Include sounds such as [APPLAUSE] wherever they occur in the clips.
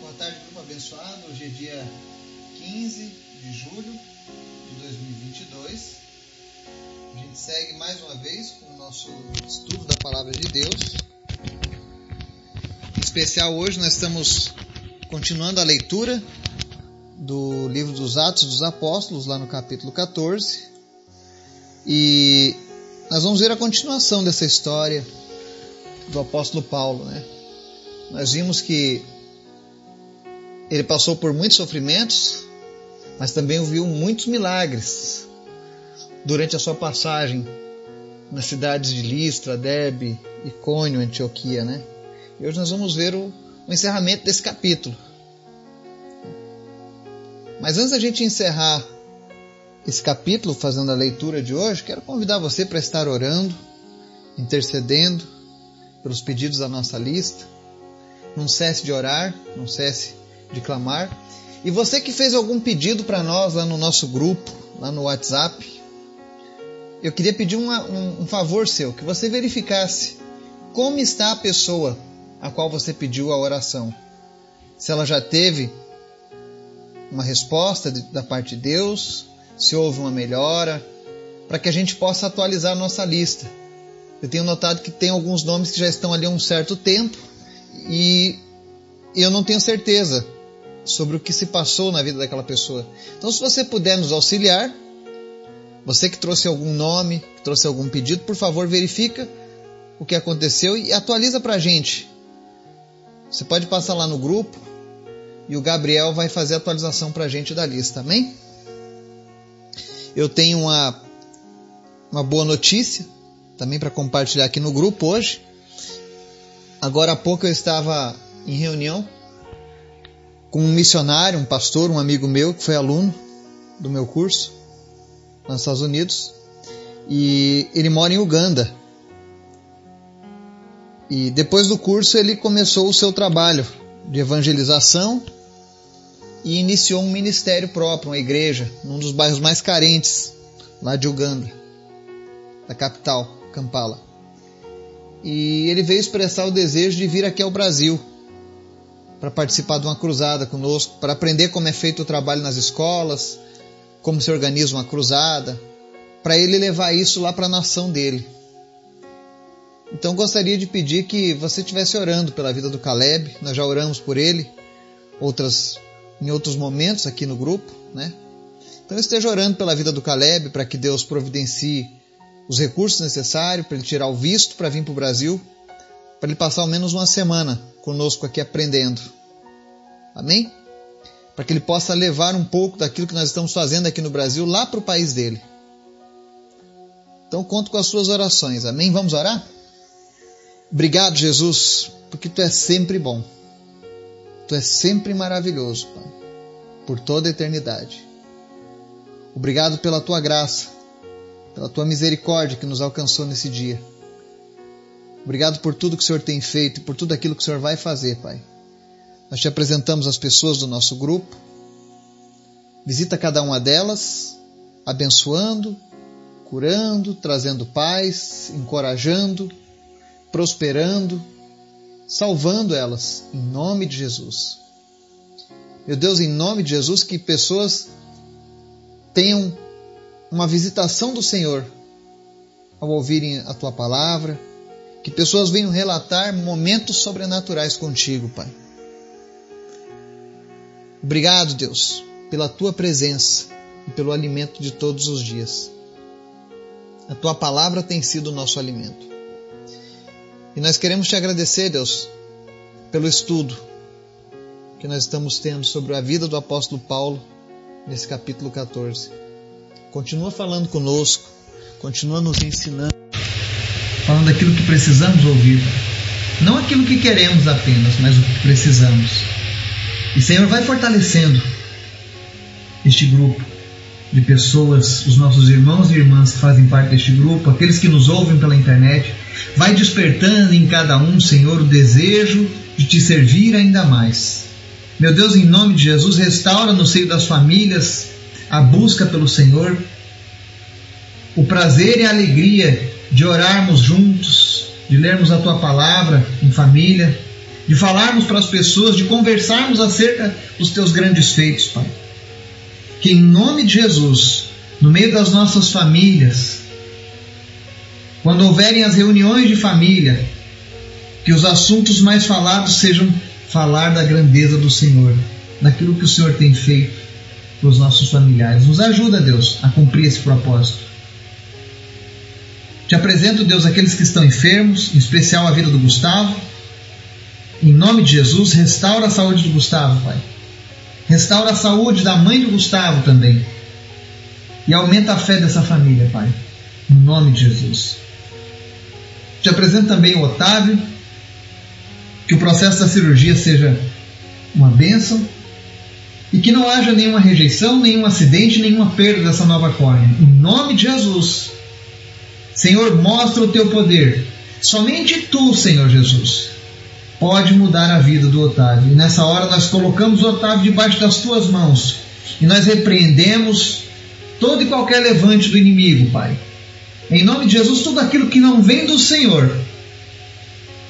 Boa tarde, grupo abençoado. Hoje é dia 15 de julho de 2022. A gente segue mais uma vez com o nosso estudo da Palavra de Deus. Em especial, hoje nós estamos continuando a leitura do livro dos Atos dos Apóstolos, lá no capítulo 14. E nós vamos ver a continuação dessa história do apóstolo Paulo, né? Nós vimos que ele passou por muitos sofrimentos, mas também viu muitos milagres durante a sua passagem nas cidades de Listra, Derbe, Icônio, Antioquia, né? E hoje nós vamos ver o, o encerramento desse capítulo. Mas antes da gente encerrar esse capítulo, fazendo a leitura de hoje, quero convidar você para estar orando, intercedendo pelos pedidos da nossa lista. Não cesse de orar, não cesse de clamar. E você que fez algum pedido para nós lá no nosso grupo, lá no WhatsApp, eu queria pedir uma, um, um favor seu, que você verificasse como está a pessoa a qual você pediu a oração. Se ela já teve uma resposta de, da parte de Deus, se houve uma melhora, para que a gente possa atualizar a nossa lista. Eu tenho notado que tem alguns nomes que já estão ali há um certo tempo e eu não tenho certeza sobre o que se passou na vida daquela pessoa. Então, se você puder nos auxiliar, você que trouxe algum nome, que trouxe algum pedido, por favor, verifica o que aconteceu e atualiza para a gente. Você pode passar lá no grupo e o Gabriel vai fazer a atualização para a gente da lista, amém? Eu tenho uma, uma boa notícia também para compartilhar aqui no grupo hoje. Agora há pouco eu estava em reunião com um missionário, um pastor, um amigo meu que foi aluno do meu curso nos Estados Unidos e ele mora em Uganda. E depois do curso ele começou o seu trabalho de evangelização e iniciou um ministério próprio, uma igreja, num dos bairros mais carentes lá de Uganda, da capital, Kampala. E ele veio expressar o desejo de vir aqui ao Brasil para participar de uma cruzada conosco, para aprender como é feito o trabalho nas escolas, como se organiza uma cruzada, para ele levar isso lá para a nação dele. Então gostaria de pedir que você estivesse orando pela vida do Caleb, nós já oramos por ele, outras em outros momentos aqui no grupo, né? Então esteja orando pela vida do Caleb para que Deus providencie os recursos necessários para ele tirar o visto para vir para o Brasil, para ele passar ao menos uma semana conosco aqui aprendendo. Amém? Para que ele possa levar um pouco daquilo que nós estamos fazendo aqui no Brasil lá para o país dele. Então conto com as suas orações. Amém? Vamos orar? Obrigado, Jesus, porque tu és sempre bom. Tu és sempre maravilhoso, Pai, por toda a eternidade. Obrigado pela tua graça, pela tua misericórdia que nos alcançou nesse dia. Obrigado por tudo que o Senhor tem feito e por tudo aquilo que o Senhor vai fazer, Pai. Nós te apresentamos as pessoas do nosso grupo. Visita cada uma delas, abençoando, curando, trazendo paz, encorajando, prosperando salvando elas, em nome de Jesus. Meu Deus, em nome de Jesus, que pessoas tenham uma visitação do Senhor ao ouvirem a tua palavra, que pessoas venham relatar momentos sobrenaturais contigo, Pai. Obrigado, Deus, pela tua presença e pelo alimento de todos os dias. A tua palavra tem sido o nosso alimento. E nós queremos te agradecer, Deus, pelo estudo que nós estamos tendo sobre a vida do apóstolo Paulo nesse capítulo 14. Continua falando conosco, continua nos ensinando, aquilo que precisamos ouvir. Não aquilo que queremos apenas, mas o que precisamos. E Senhor, vai fortalecendo este grupo de pessoas, os nossos irmãos e irmãs que fazem parte deste grupo, aqueles que nos ouvem pela internet, vai despertando em cada um, Senhor, o desejo de te servir ainda mais. Meu Deus, em nome de Jesus, restaura no seio das famílias a busca pelo Senhor, o prazer e a alegria de orarmos juntos, de lermos a tua palavra em família, de falarmos para as pessoas, de conversarmos acerca dos teus grandes feitos, Pai. Que em nome de Jesus, no meio das nossas famílias, quando houverem as reuniões de família, que os assuntos mais falados sejam falar da grandeza do Senhor, daquilo que o Senhor tem feito para os nossos familiares. Nos ajuda, Deus, a cumprir esse propósito. Te apresento, Deus, aqueles que estão enfermos, em especial a vida do Gustavo. Em nome de Jesus, restaura a saúde do Gustavo, Pai. Restaura a saúde da mãe do Gustavo também. E aumenta a fé dessa família, Pai. Em nome de Jesus. Te apresento também o Otávio. Que o processo da cirurgia seja uma bênção e que não haja nenhuma rejeição, nenhum acidente, nenhuma perda dessa nova córnea. Em nome de Jesus. Senhor, mostra o teu poder. Somente tu, Senhor Jesus, pode mudar a vida do Otávio. E nessa hora nós colocamos o Otávio debaixo das tuas mãos e nós repreendemos todo e qualquer levante do inimigo, Pai. Em nome de Jesus, tudo aquilo que não vem do Senhor,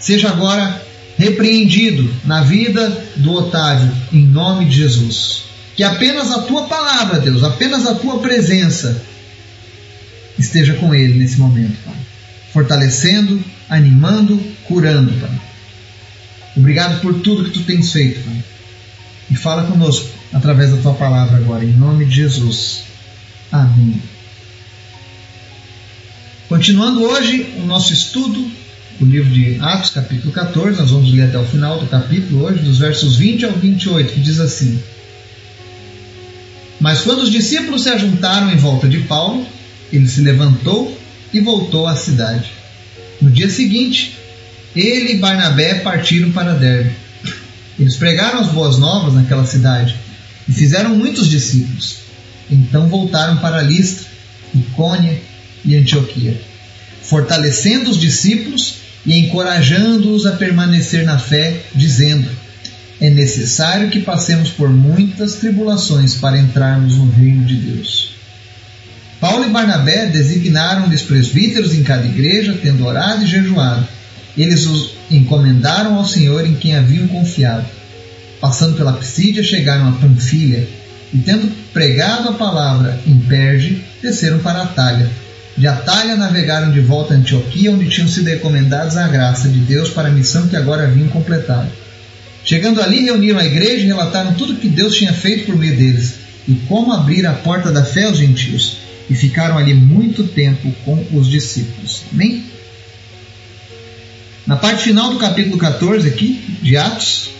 seja agora repreendido na vida do Otávio, em nome de Jesus. Que apenas a tua palavra, Deus, apenas a tua presença esteja com ele nesse momento, Pai. Fortalecendo, animando, curando, Pai. Obrigado por tudo que tu tens feito, Pai. E fala conosco através da tua palavra agora, em nome de Jesus. Amém. Continuando hoje o nosso estudo o livro de Atos, capítulo 14, nós vamos ler até o final do capítulo hoje, dos versos 20 ao 28, que diz assim: Mas quando os discípulos se ajuntaram em volta de Paulo, ele se levantou e voltou à cidade. No dia seguinte, ele e Barnabé partiram para Derbe. Eles pregaram as boas novas naquela cidade e fizeram muitos discípulos. Então voltaram para Listra, Icônia e Antioquia, fortalecendo os discípulos e encorajando-os a permanecer na fé, dizendo: É necessário que passemos por muitas tribulações para entrarmos no reino de Deus. Paulo e Barnabé designaram-lhes presbíteros em cada igreja, tendo orado e jejuado. Eles os encomendaram ao Senhor em quem haviam confiado. Passando pela Psídia, chegaram a Panfilha e, tendo pregado a palavra em Perge, desceram para Atalha de Atalha navegaram de volta a Antioquia, onde tinham sido recomendados à graça de Deus para a missão que agora haviam completado. Chegando ali, reuniram a igreja e relataram tudo que Deus tinha feito por meio deles e como abrir a porta da fé aos gentios. E ficaram ali muito tempo com os discípulos. Amém? Na parte final do capítulo 14 aqui, de Atos,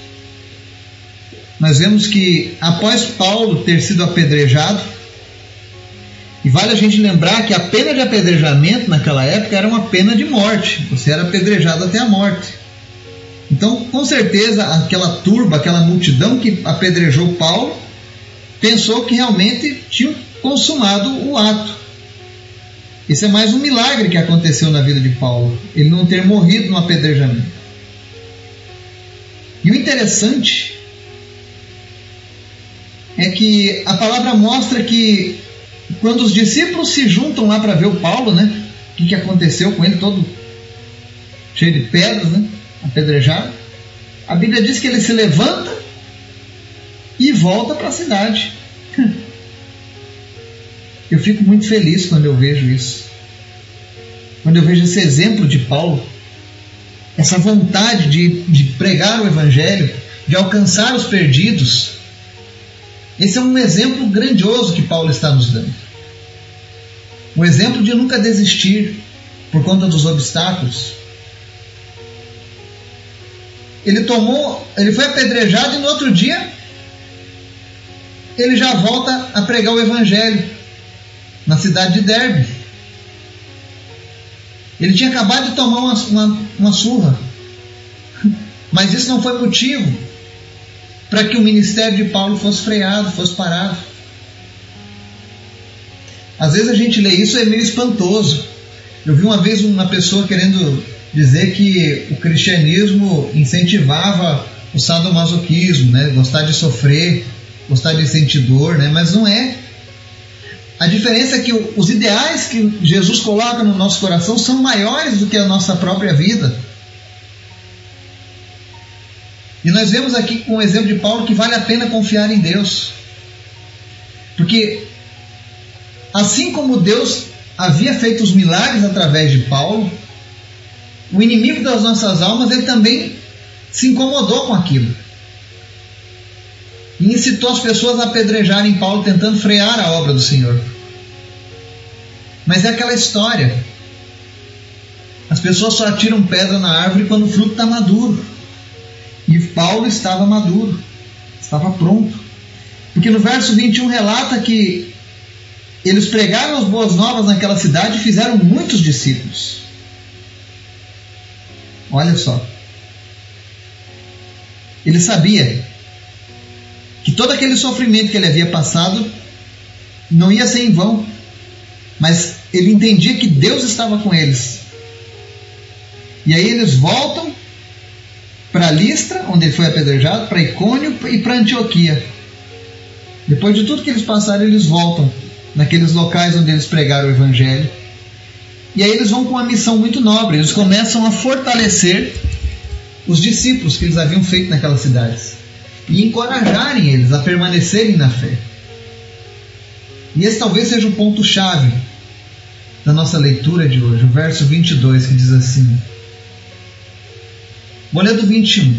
nós vemos que após Paulo ter sido apedrejado, e vale a gente lembrar que a pena de apedrejamento naquela época era uma pena de morte. Você era apedrejado até a morte. Então, com certeza, aquela turba, aquela multidão que apedrejou Paulo, pensou que realmente tinham consumado o ato. Esse é mais um milagre que aconteceu na vida de Paulo, ele não ter morrido no apedrejamento. E o interessante é que a palavra mostra que quando os discípulos se juntam lá para ver o Paulo, né? O que, que aconteceu com ele, todo cheio de pedras, né? Apedrejado. A Bíblia diz que ele se levanta e volta para a cidade. [LAUGHS] Eu fico muito feliz quando eu vejo isso. Quando eu vejo esse exemplo de Paulo, essa vontade de, de pregar o Evangelho, de alcançar os perdidos. Esse é um exemplo grandioso que Paulo está nos dando. O exemplo de nunca desistir por conta dos obstáculos. Ele tomou, ele foi apedrejado e no outro dia ele já volta a pregar o evangelho na cidade de Derbe. Ele tinha acabado de tomar uma, uma, uma surra, [LAUGHS] mas isso não foi motivo para que o ministério de Paulo fosse freado, fosse parado. Às vezes a gente lê isso é meio espantoso. Eu vi uma vez uma pessoa querendo dizer que o cristianismo incentivava o sadomasoquismo, né? gostar de sofrer, gostar de sentir dor, né? mas não é. A diferença é que os ideais que Jesus coloca no nosso coração são maiores do que a nossa própria vida. E nós vemos aqui com o exemplo de Paulo que vale a pena confiar em Deus. Porque assim como Deus havia feito os milagres através de Paulo, o inimigo das nossas almas ele também se incomodou com aquilo. E incitou as pessoas a apedrejarem Paulo tentando frear a obra do Senhor. Mas é aquela história. As pessoas só atiram pedra na árvore quando o fruto está maduro. E Paulo estava maduro, estava pronto. Porque no verso 21 relata que eles pregaram as boas novas naquela cidade e fizeram muitos discípulos. Olha só. Ele sabia que todo aquele sofrimento que ele havia passado não ia ser em vão, mas ele entendia que Deus estava com eles. E aí eles voltam para Listra, onde ele foi apedrejado, para Icônio e para Antioquia. Depois de tudo que eles passaram, eles voltam naqueles locais onde eles pregaram o Evangelho. E aí eles vão com uma missão muito nobre. Eles começam a fortalecer os discípulos que eles haviam feito naquelas cidades e encorajarem eles a permanecerem na fé. E esse talvez seja o ponto-chave da nossa leitura de hoje, o verso 22, que diz assim: Vou ler do 21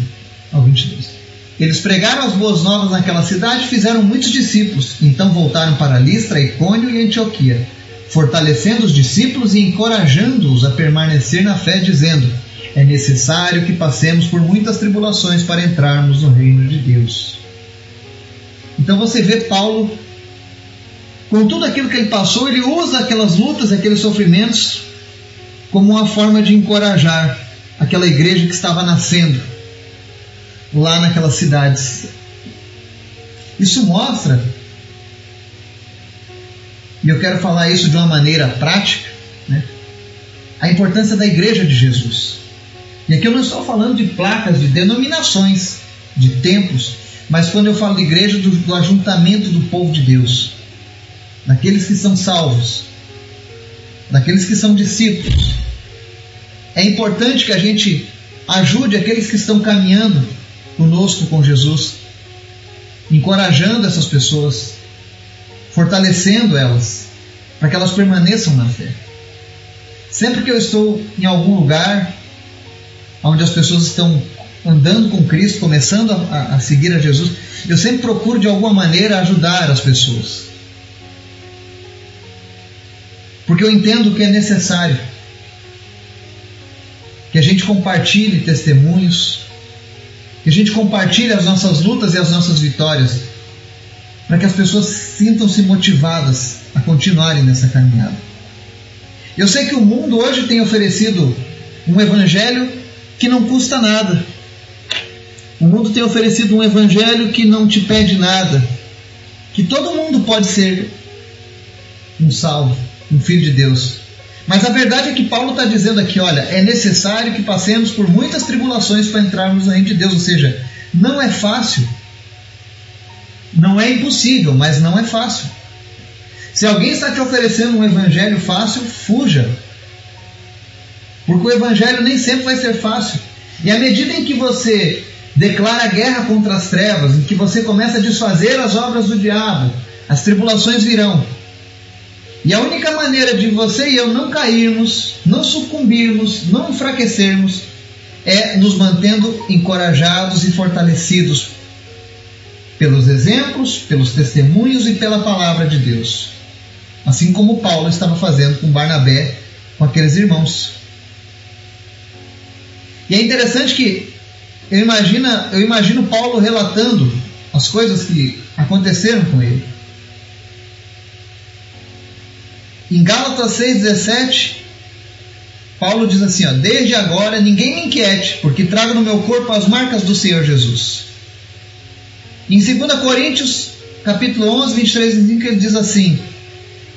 ao 22. Eles pregaram as boas novas naquela cidade e fizeram muitos discípulos. Então voltaram para Listra, Icônio e Antioquia, fortalecendo os discípulos e encorajando-os a permanecer na fé, dizendo: É necessário que passemos por muitas tribulações para entrarmos no reino de Deus. Então você vê Paulo, com tudo aquilo que ele passou, ele usa aquelas lutas, aqueles sofrimentos, como uma forma de encorajar aquela igreja que estava nascendo lá naquelas cidades. Isso mostra, e eu quero falar isso de uma maneira prática, né, a importância da igreja de Jesus. E aqui eu não estou falando de placas, de denominações, de templos, mas quando eu falo de igreja, do, do ajuntamento do povo de Deus, daqueles que são salvos, daqueles que são discípulos. É importante que a gente ajude aqueles que estão caminhando conosco com Jesus, encorajando essas pessoas, fortalecendo elas, para que elas permaneçam na fé. Sempre que eu estou em algum lugar onde as pessoas estão andando com Cristo, começando a, a seguir a Jesus, eu sempre procuro de alguma maneira ajudar as pessoas. Porque eu entendo que é necessário que a gente compartilhe testemunhos, que a gente compartilhe as nossas lutas e as nossas vitórias, para que as pessoas sintam-se motivadas a continuarem nessa caminhada. Eu sei que o mundo hoje tem oferecido um evangelho que não custa nada. O mundo tem oferecido um evangelho que não te pede nada, que todo mundo pode ser um salvo, um filho de Deus. Mas a verdade é que Paulo está dizendo aqui: olha, é necessário que passemos por muitas tribulações para entrarmos no reino de Deus. Ou seja, não é fácil. Não é impossível, mas não é fácil. Se alguém está te oferecendo um evangelho fácil, fuja. Porque o evangelho nem sempre vai ser fácil. E à medida em que você declara guerra contra as trevas, em que você começa a desfazer as obras do diabo, as tribulações virão. E a única maneira de você e eu não cairmos, não sucumbirmos, não enfraquecermos, é nos mantendo encorajados e fortalecidos pelos exemplos, pelos testemunhos e pela palavra de Deus. Assim como Paulo estava fazendo com Barnabé, com aqueles irmãos. E é interessante que eu imagino, eu imagino Paulo relatando as coisas que aconteceram com ele. Em Gálatas 6,17, Paulo diz assim: ó, Desde agora ninguém me inquiete, porque trago no meu corpo as marcas do Senhor Jesus. Em 2 Coríntios, capítulo 11, 23 e 25, ele diz assim: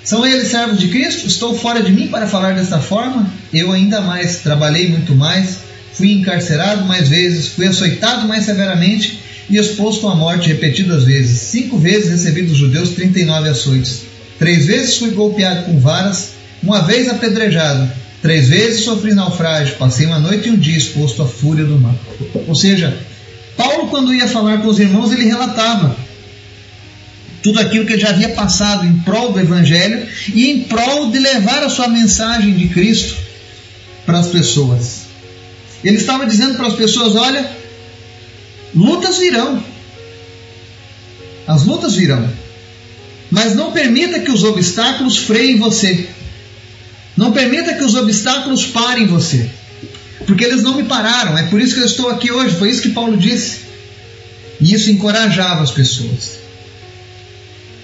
São eles servos de Cristo? Estou fora de mim para falar desta forma? Eu ainda mais, trabalhei muito mais, fui encarcerado mais vezes, fui açoitado mais severamente e exposto à morte repetidas vezes. Cinco vezes recebi dos judeus 39 açoites. Três vezes fui golpeado com varas, uma vez apedrejado, três vezes sofri naufrágio, passei uma noite e um dia exposto à fúria do mar. Ou seja, Paulo, quando ia falar com os irmãos, ele relatava tudo aquilo que ele já havia passado em prol do Evangelho e em prol de levar a sua mensagem de Cristo para as pessoas. Ele estava dizendo para as pessoas: olha, lutas virão. As lutas virão. Mas não permita que os obstáculos freiem você. Não permita que os obstáculos parem você. Porque eles não me pararam. É por isso que eu estou aqui hoje. Foi isso que Paulo disse. E isso encorajava as pessoas.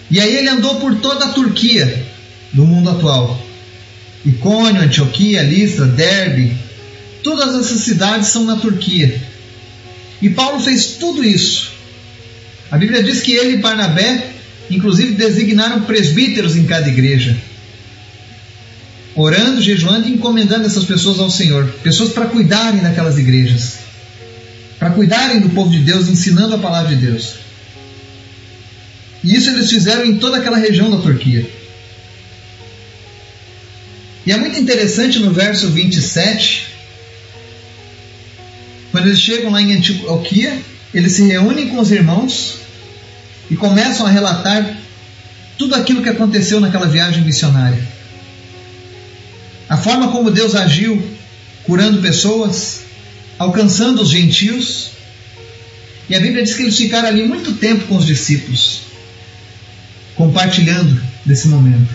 E aí ele andou por toda a Turquia do mundo atual. Icônio, Antioquia, Listra, Derbe. Todas essas cidades são na Turquia. E Paulo fez tudo isso. A Bíblia diz que ele e Barnabé, inclusive, designaram presbíteros em cada igreja orando, jejuando e encomendando essas pessoas ao Senhor. Pessoas para cuidarem daquelas igrejas, para cuidarem do povo de Deus, ensinando a palavra de Deus. E isso eles fizeram em toda aquela região da Turquia. E é muito interessante no verso 27, quando eles chegam lá em Antioquia, eles se reúnem com os irmãos e começam a relatar tudo aquilo que aconteceu naquela viagem missionária a forma como Deus agiu curando pessoas, alcançando os gentios. E a Bíblia diz que eles ficaram ali muito tempo com os discípulos, compartilhando desse momento.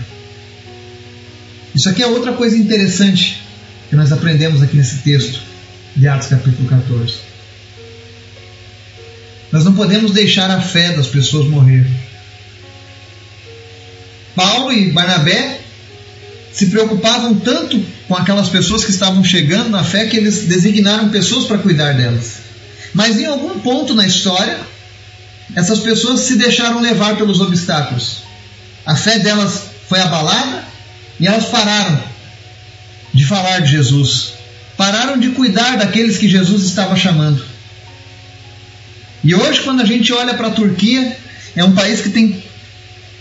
Isso aqui é outra coisa interessante que nós aprendemos aqui nesse texto de Atos capítulo 14. Nós não podemos deixar a fé das pessoas morrer. Paulo e Barnabé se preocupavam tanto com aquelas pessoas que estavam chegando na fé que eles designaram pessoas para cuidar delas. Mas em algum ponto na história, essas pessoas se deixaram levar pelos obstáculos. A fé delas foi abalada e elas pararam de falar de Jesus. Pararam de cuidar daqueles que Jesus estava chamando. E hoje, quando a gente olha para a Turquia, é um país que tem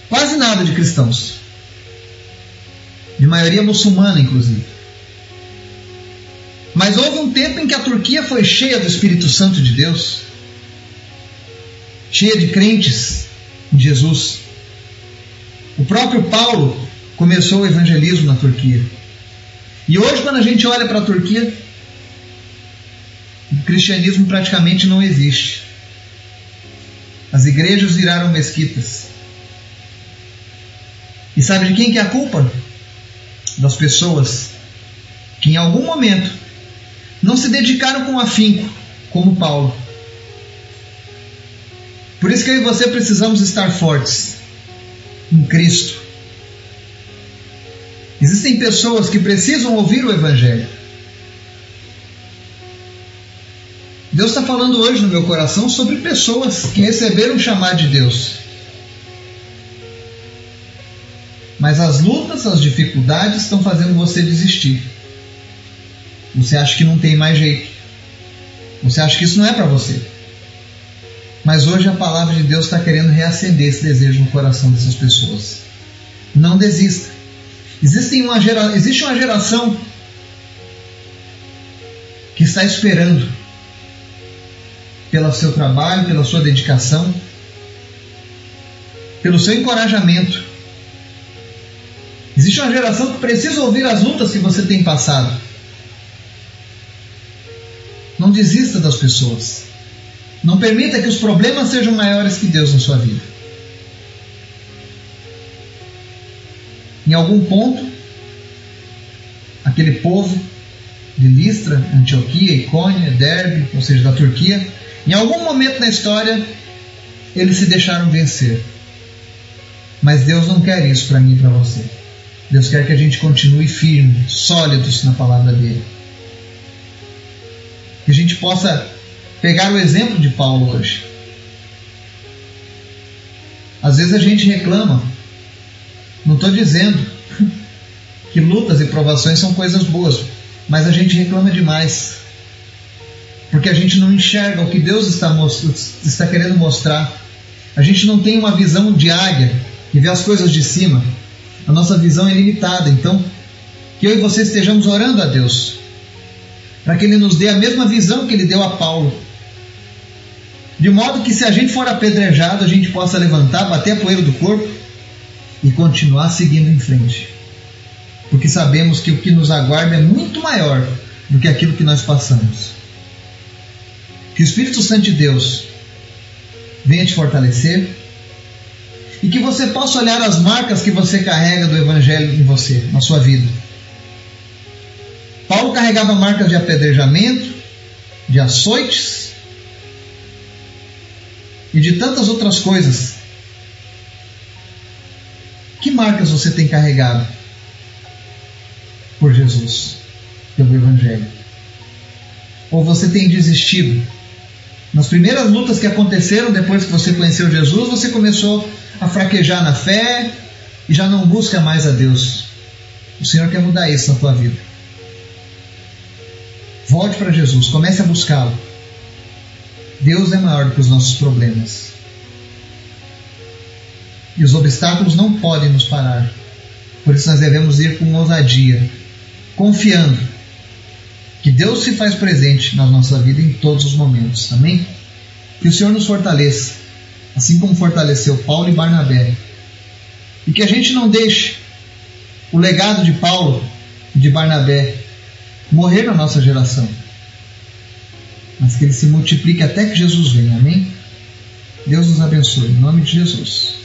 quase nada de cristãos de maioria muçulmana, inclusive. Mas houve um tempo em que a Turquia foi cheia do Espírito Santo de Deus, cheia de crentes em Jesus. O próprio Paulo começou o evangelismo na Turquia. E hoje, quando a gente olha para a Turquia, o cristianismo praticamente não existe. As igrejas viraram mesquitas. E sabe de quem que é a culpa? das pessoas que em algum momento não se dedicaram com afinco, como Paulo. Por isso que eu e você precisamos estar fortes em Cristo. Existem pessoas que precisam ouvir o Evangelho. Deus está falando hoje no meu coração sobre pessoas que receberam o chamado de Deus Mas as lutas, as dificuldades estão fazendo você desistir. Você acha que não tem mais jeito. Você acha que isso não é para você. Mas hoje a palavra de Deus está querendo reacender esse desejo no coração dessas pessoas. Não desista. Existe uma, gera... Existe uma geração que está esperando pelo seu trabalho, pela sua dedicação, pelo seu encorajamento Existe uma geração que precisa ouvir as lutas que você tem passado. Não desista das pessoas. Não permita que os problemas sejam maiores que Deus na sua vida. Em algum ponto, aquele povo de Listra, Antioquia, Icônia, Derbe, ou seja, da Turquia, em algum momento na história, eles se deixaram vencer. Mas Deus não quer isso para mim e para você. Deus quer que a gente continue firme, sólidos na palavra dele. Que a gente possa pegar o exemplo de Paulo hoje. Às vezes a gente reclama. Não estou dizendo que lutas e provações são coisas boas, mas a gente reclama demais. Porque a gente não enxerga o que Deus está, está querendo mostrar. A gente não tem uma visão de águia que vê as coisas de cima a nossa visão é limitada. Então, que eu e você estejamos orando a Deus, para que Ele nos dê a mesma visão que Ele deu a Paulo, De modo que se a gente for apedrejado, a gente possa levantar, bater a poeira do corpo e continuar seguindo em frente. Porque sabemos que o que nos aguarda é muito maior do que aquilo que nós passamos. Que o Espírito Santo de Deus venha te fortalecer e que você possa olhar as marcas que você carrega do Evangelho em você, na sua vida. Paulo carregava marcas de apedrejamento, de açoites e de tantas outras coisas. Marcas você tem carregado por Jesus, pelo Evangelho? Ou você tem desistido? Nas primeiras lutas que aconteceram depois que você conheceu Jesus, você começou a fraquejar na fé e já não busca mais a Deus. O Senhor quer mudar isso na tua vida. Volte para Jesus, comece a buscá-lo. Deus é maior do que os nossos problemas. E os obstáculos não podem nos parar. Por isso nós devemos ir com ousadia, confiando que Deus se faz presente na nossa vida em todos os momentos. Amém? Que o Senhor nos fortaleça assim como fortaleceu Paulo e Barnabé. E que a gente não deixe o legado de Paulo e de Barnabé morrer na nossa geração, mas que ele se multiplique até que Jesus venha. Amém? Deus nos abençoe. Em nome de Jesus.